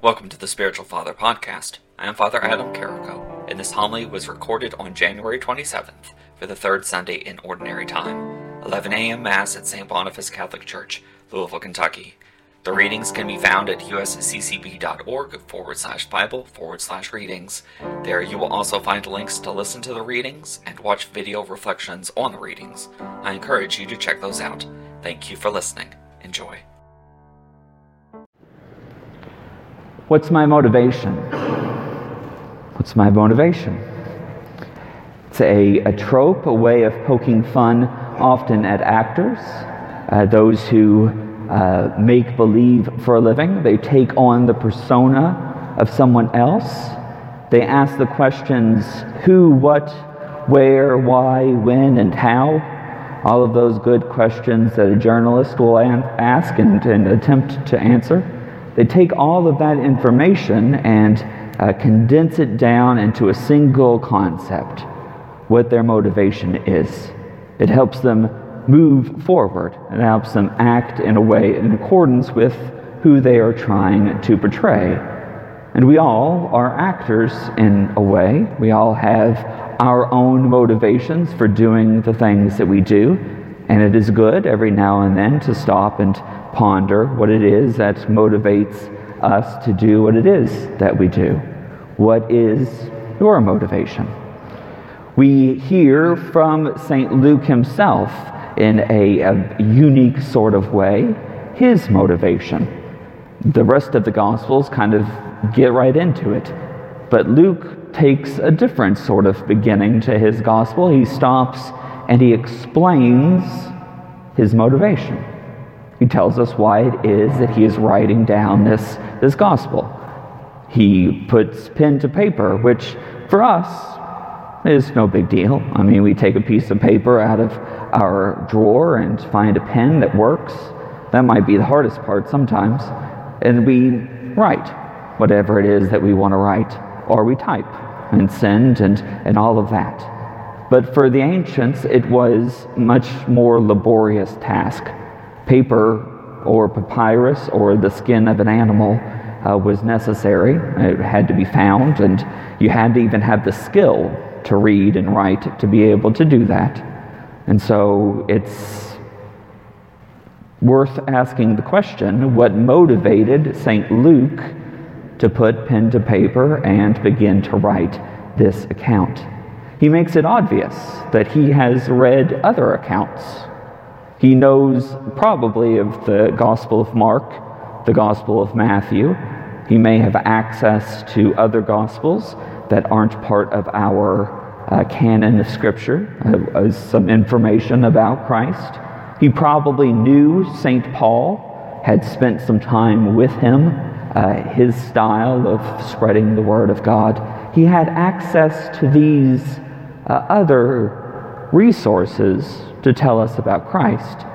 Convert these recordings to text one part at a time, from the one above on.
Welcome to the Spiritual Father Podcast. I am Father Adam Carrico, and this homily was recorded on January 27th for the third Sunday in Ordinary Time, 11 a.m. Mass at St. Boniface Catholic Church, Louisville, Kentucky. The readings can be found at usccb.org forward slash Bible forward slash readings. There you will also find links to listen to the readings and watch video reflections on the readings. I encourage you to check those out. Thank you for listening. Enjoy. What's my motivation? What's my motivation? It's a, a trope, a way of poking fun often at actors, uh, those who uh, make believe for a living. They take on the persona of someone else. They ask the questions who, what, where, why, when, and how. All of those good questions that a journalist will ask and, and attempt to answer. They take all of that information and uh, condense it down into a single concept what their motivation is. It helps them move forward, it helps them act in a way in accordance with who they are trying to portray. And we all are actors in a way. We all have our own motivations for doing the things that we do. And it is good every now and then to stop and ponder what it is that motivates us to do what it is that we do. What is your motivation? We hear from St. Luke himself in a, a, unique sort of way his motivation. The rest of the Gospels kind of get right into it. But Luke takes a different sort of beginning to his Gospel. He stops and he explains his motivation. He tells us why it is that he is writing down this, this gospel. He puts pen to paper, which for us is no big deal. I mean, we take a piece of paper out of our drawer and find a pen that works. That might be the hardest part sometimes. And we write whatever it is that we want to write, or we type and send and, and all of that. But for the ancients, it was much more laborious task paper or papyrus or the skin of an animal uh, was necessary. It had to be found, and you had to even have the skill to read and write to be able to do that. And so it's worth asking the question what motivated St. Luke to put pen to paper and begin to write this account? He makes it obvious that he has read other accounts he knows probably of the Gospel of Mark, the Gospel of Matthew. He may have access to other Gospels that aren't part of our uh, canon of Scripture, uh, some information about Christ. He probably knew St. Paul, had spent some time with him, uh, his style of spreading the Word of God. He had access to these uh, other resources to tell us about Christ.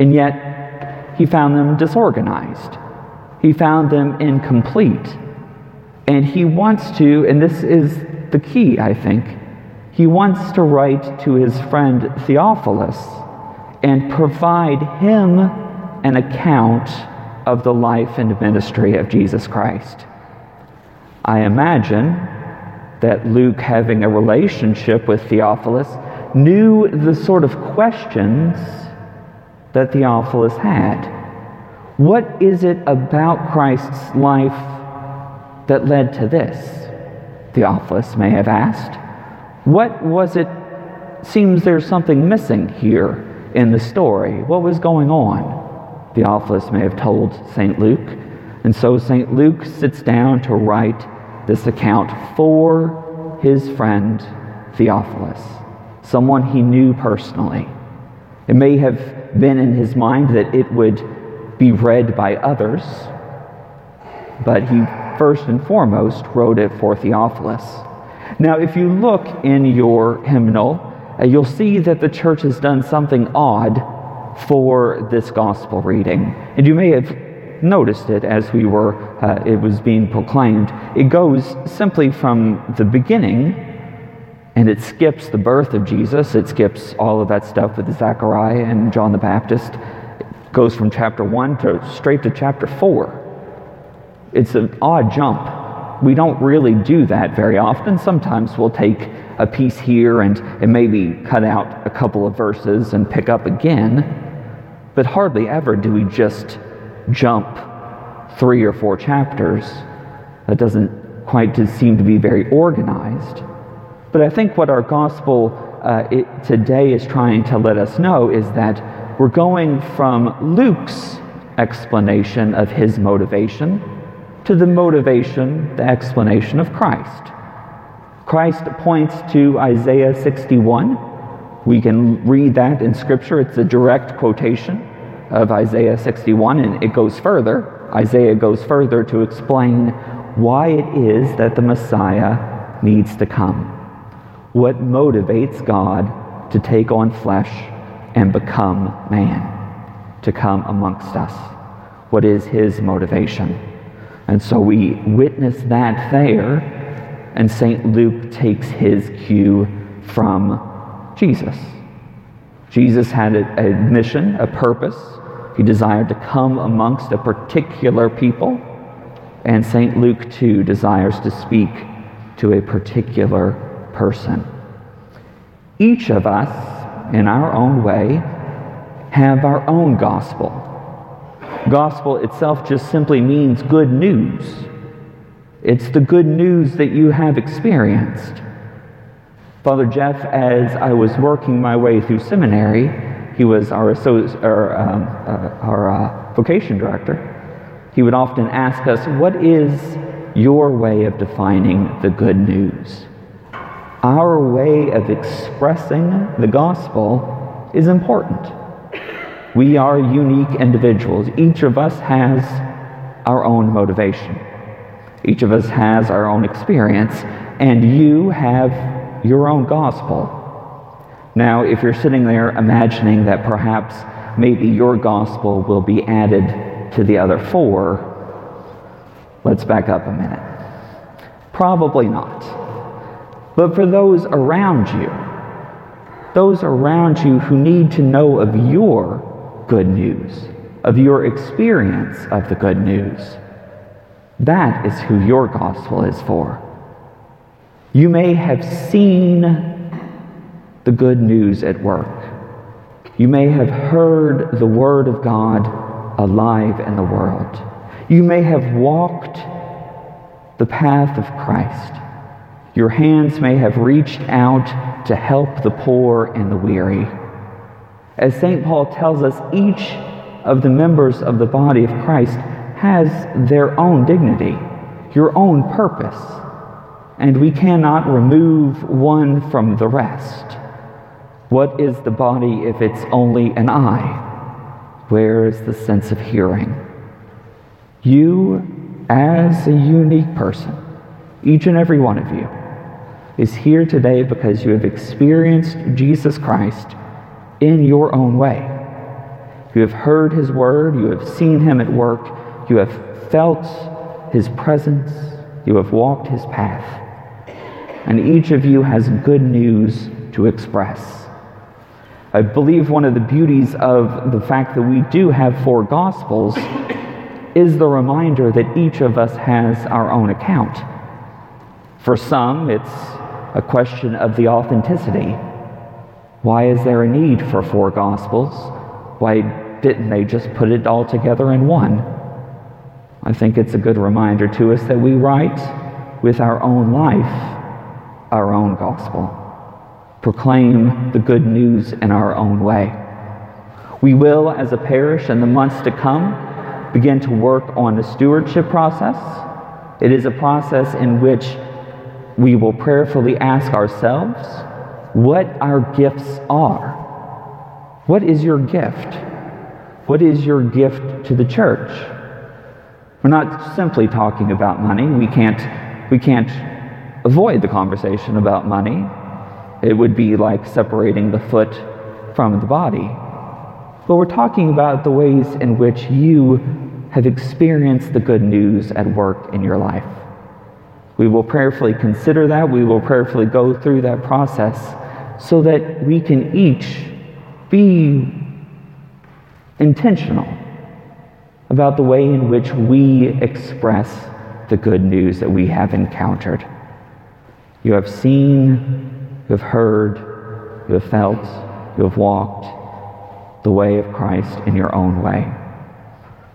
And yet, he found them disorganized. He found them incomplete. And he wants to, and this is the key, I think, he wants to write to his friend Theophilus and provide him an account of the life and ministry of Jesus Christ. I imagine that Luke, having a relationship with Theophilus, knew the sort of questions that Theophilus had. What is it about Christ's life that led to this? Theophilus may have asked. What was it? Seems there's something missing here in the story. What was going on? Theophilus may have told St. Luke. And so St. Luke sits down to write this account for his friend Theophilus someone he knew personally. It may have been in his mind that it would be read by others, but he first and foremost wrote it for Theophilus. Now, if you look in your hymnal, uh, you'll see that the church has done something odd for this gospel reading. And you may have noticed it as we were, uh, it was being proclaimed. It goes simply from the beginning and it skips the birth of Jesus. It skips all of that stuff with Zechariah and John the Baptist. It goes from chapter 1 to straight to chapter 4. It's an odd jump. We don't really do that very often. Sometimes we'll take a piece here and, and maybe cut out a couple of verses and pick up again. But hardly ever do we just jump three or four chapters. That doesn't quite seem to be very organized. But I think what our gospel uh, it, today is trying to let us know is that we're going from Luke's explanation of his motivation to the motivation, the explanation of Christ. Christ points to Isaiah 61. We can read that in Scripture. It's a direct quotation of Isaiah 61, and it goes further. Isaiah goes further to explain why it is that the Messiah needs to come. What motivates God to take on flesh and become man, to come amongst us. What is his motivation? And so we witness that there, and St. Luke takes his cue from Jesus. Jesus had a, a, mission, a purpose. He desired to come amongst a particular people, and St. Luke too desires to speak to a particular person. Each of us in our own way, have our own gospel. Gospel itself just simply means good news. It's the good news that you have experienced. Father Jeff, as I was working my way through seminary, he was our, our, um, uh, our uh, vocation director. He would often ask us, What is your way of defining the good news? Our way of expressing the gospel is important. We are unique individuals. Each of us has our own motivation. Each of us has our own experience, and you have your own gospel. Now, if you're sitting there imagining that perhaps maybe your gospel will be added to the other four, let's back up a minute. Probably not but for those around you, those around you who need to know of your good news, of your experience of the good news. That is who your gospel is for. You may have seen the good news at work. You may have heard the Word of God alive in the world. You may have walked the path of Christ. Your hands may have reached out to help the poor and the weary. As St. Paul tells us, each of the members of the body of Christ has their own dignity, your own purpose, and we cannot remove one from the rest. What is the body if it's only an eye? Where is the sense of hearing? You, as a unique person, each and every one of you, is here today because you have experienced Jesus Christ in your own way. You have heard his word, you have seen him at work, you have felt his presence, you have walked his path. And each of you has good news to express. I believe one of the beauties of the fact that we do have four gospels is the reminder that each of us has our own account. For some, it's a question of the authenticity. Why is there a need for four Gospels? Why didn't they just put it all together in one? I think it's a good reminder to us that we write with our own life our own gospel, proclaim the good news in our own way. We will, as a parish, in the months to come, begin to work on the stewardship process. It is a process in which we will prayerfully ask ourselves what our gifts are. What is your gift? What is your gift to the church? We're not simply talking about money. We can't, we can't avoid the conversation about money. It would be like separating the foot from the body. But we're talking about the ways in which you have experienced the good news at work in your life. We will prayerfully consider that. We will prayerfully go through that process so that we can each be intentional about the way in which we express the good news that we have encountered. You have seen, you have heard, you have felt, you have walked the way of Christ in your own way.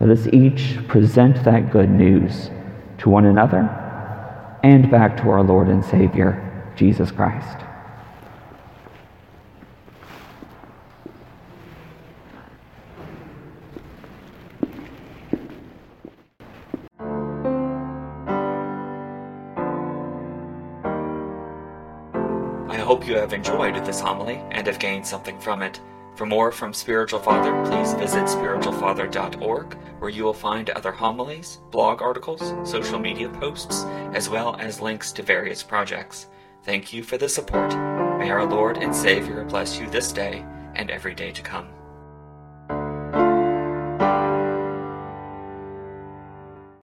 Let us each present that good news to one another and back to our Lord and Savior, Jesus Christ. I hope you have enjoyed this homily and have gained something from it. For more from Spiritual Father, please visit spiritualfather.org, where you will find other homilies, blog articles, social media posts, as well as links to various projects. Thank you for the support. May our Lord and Savior bless you this day and every day to come.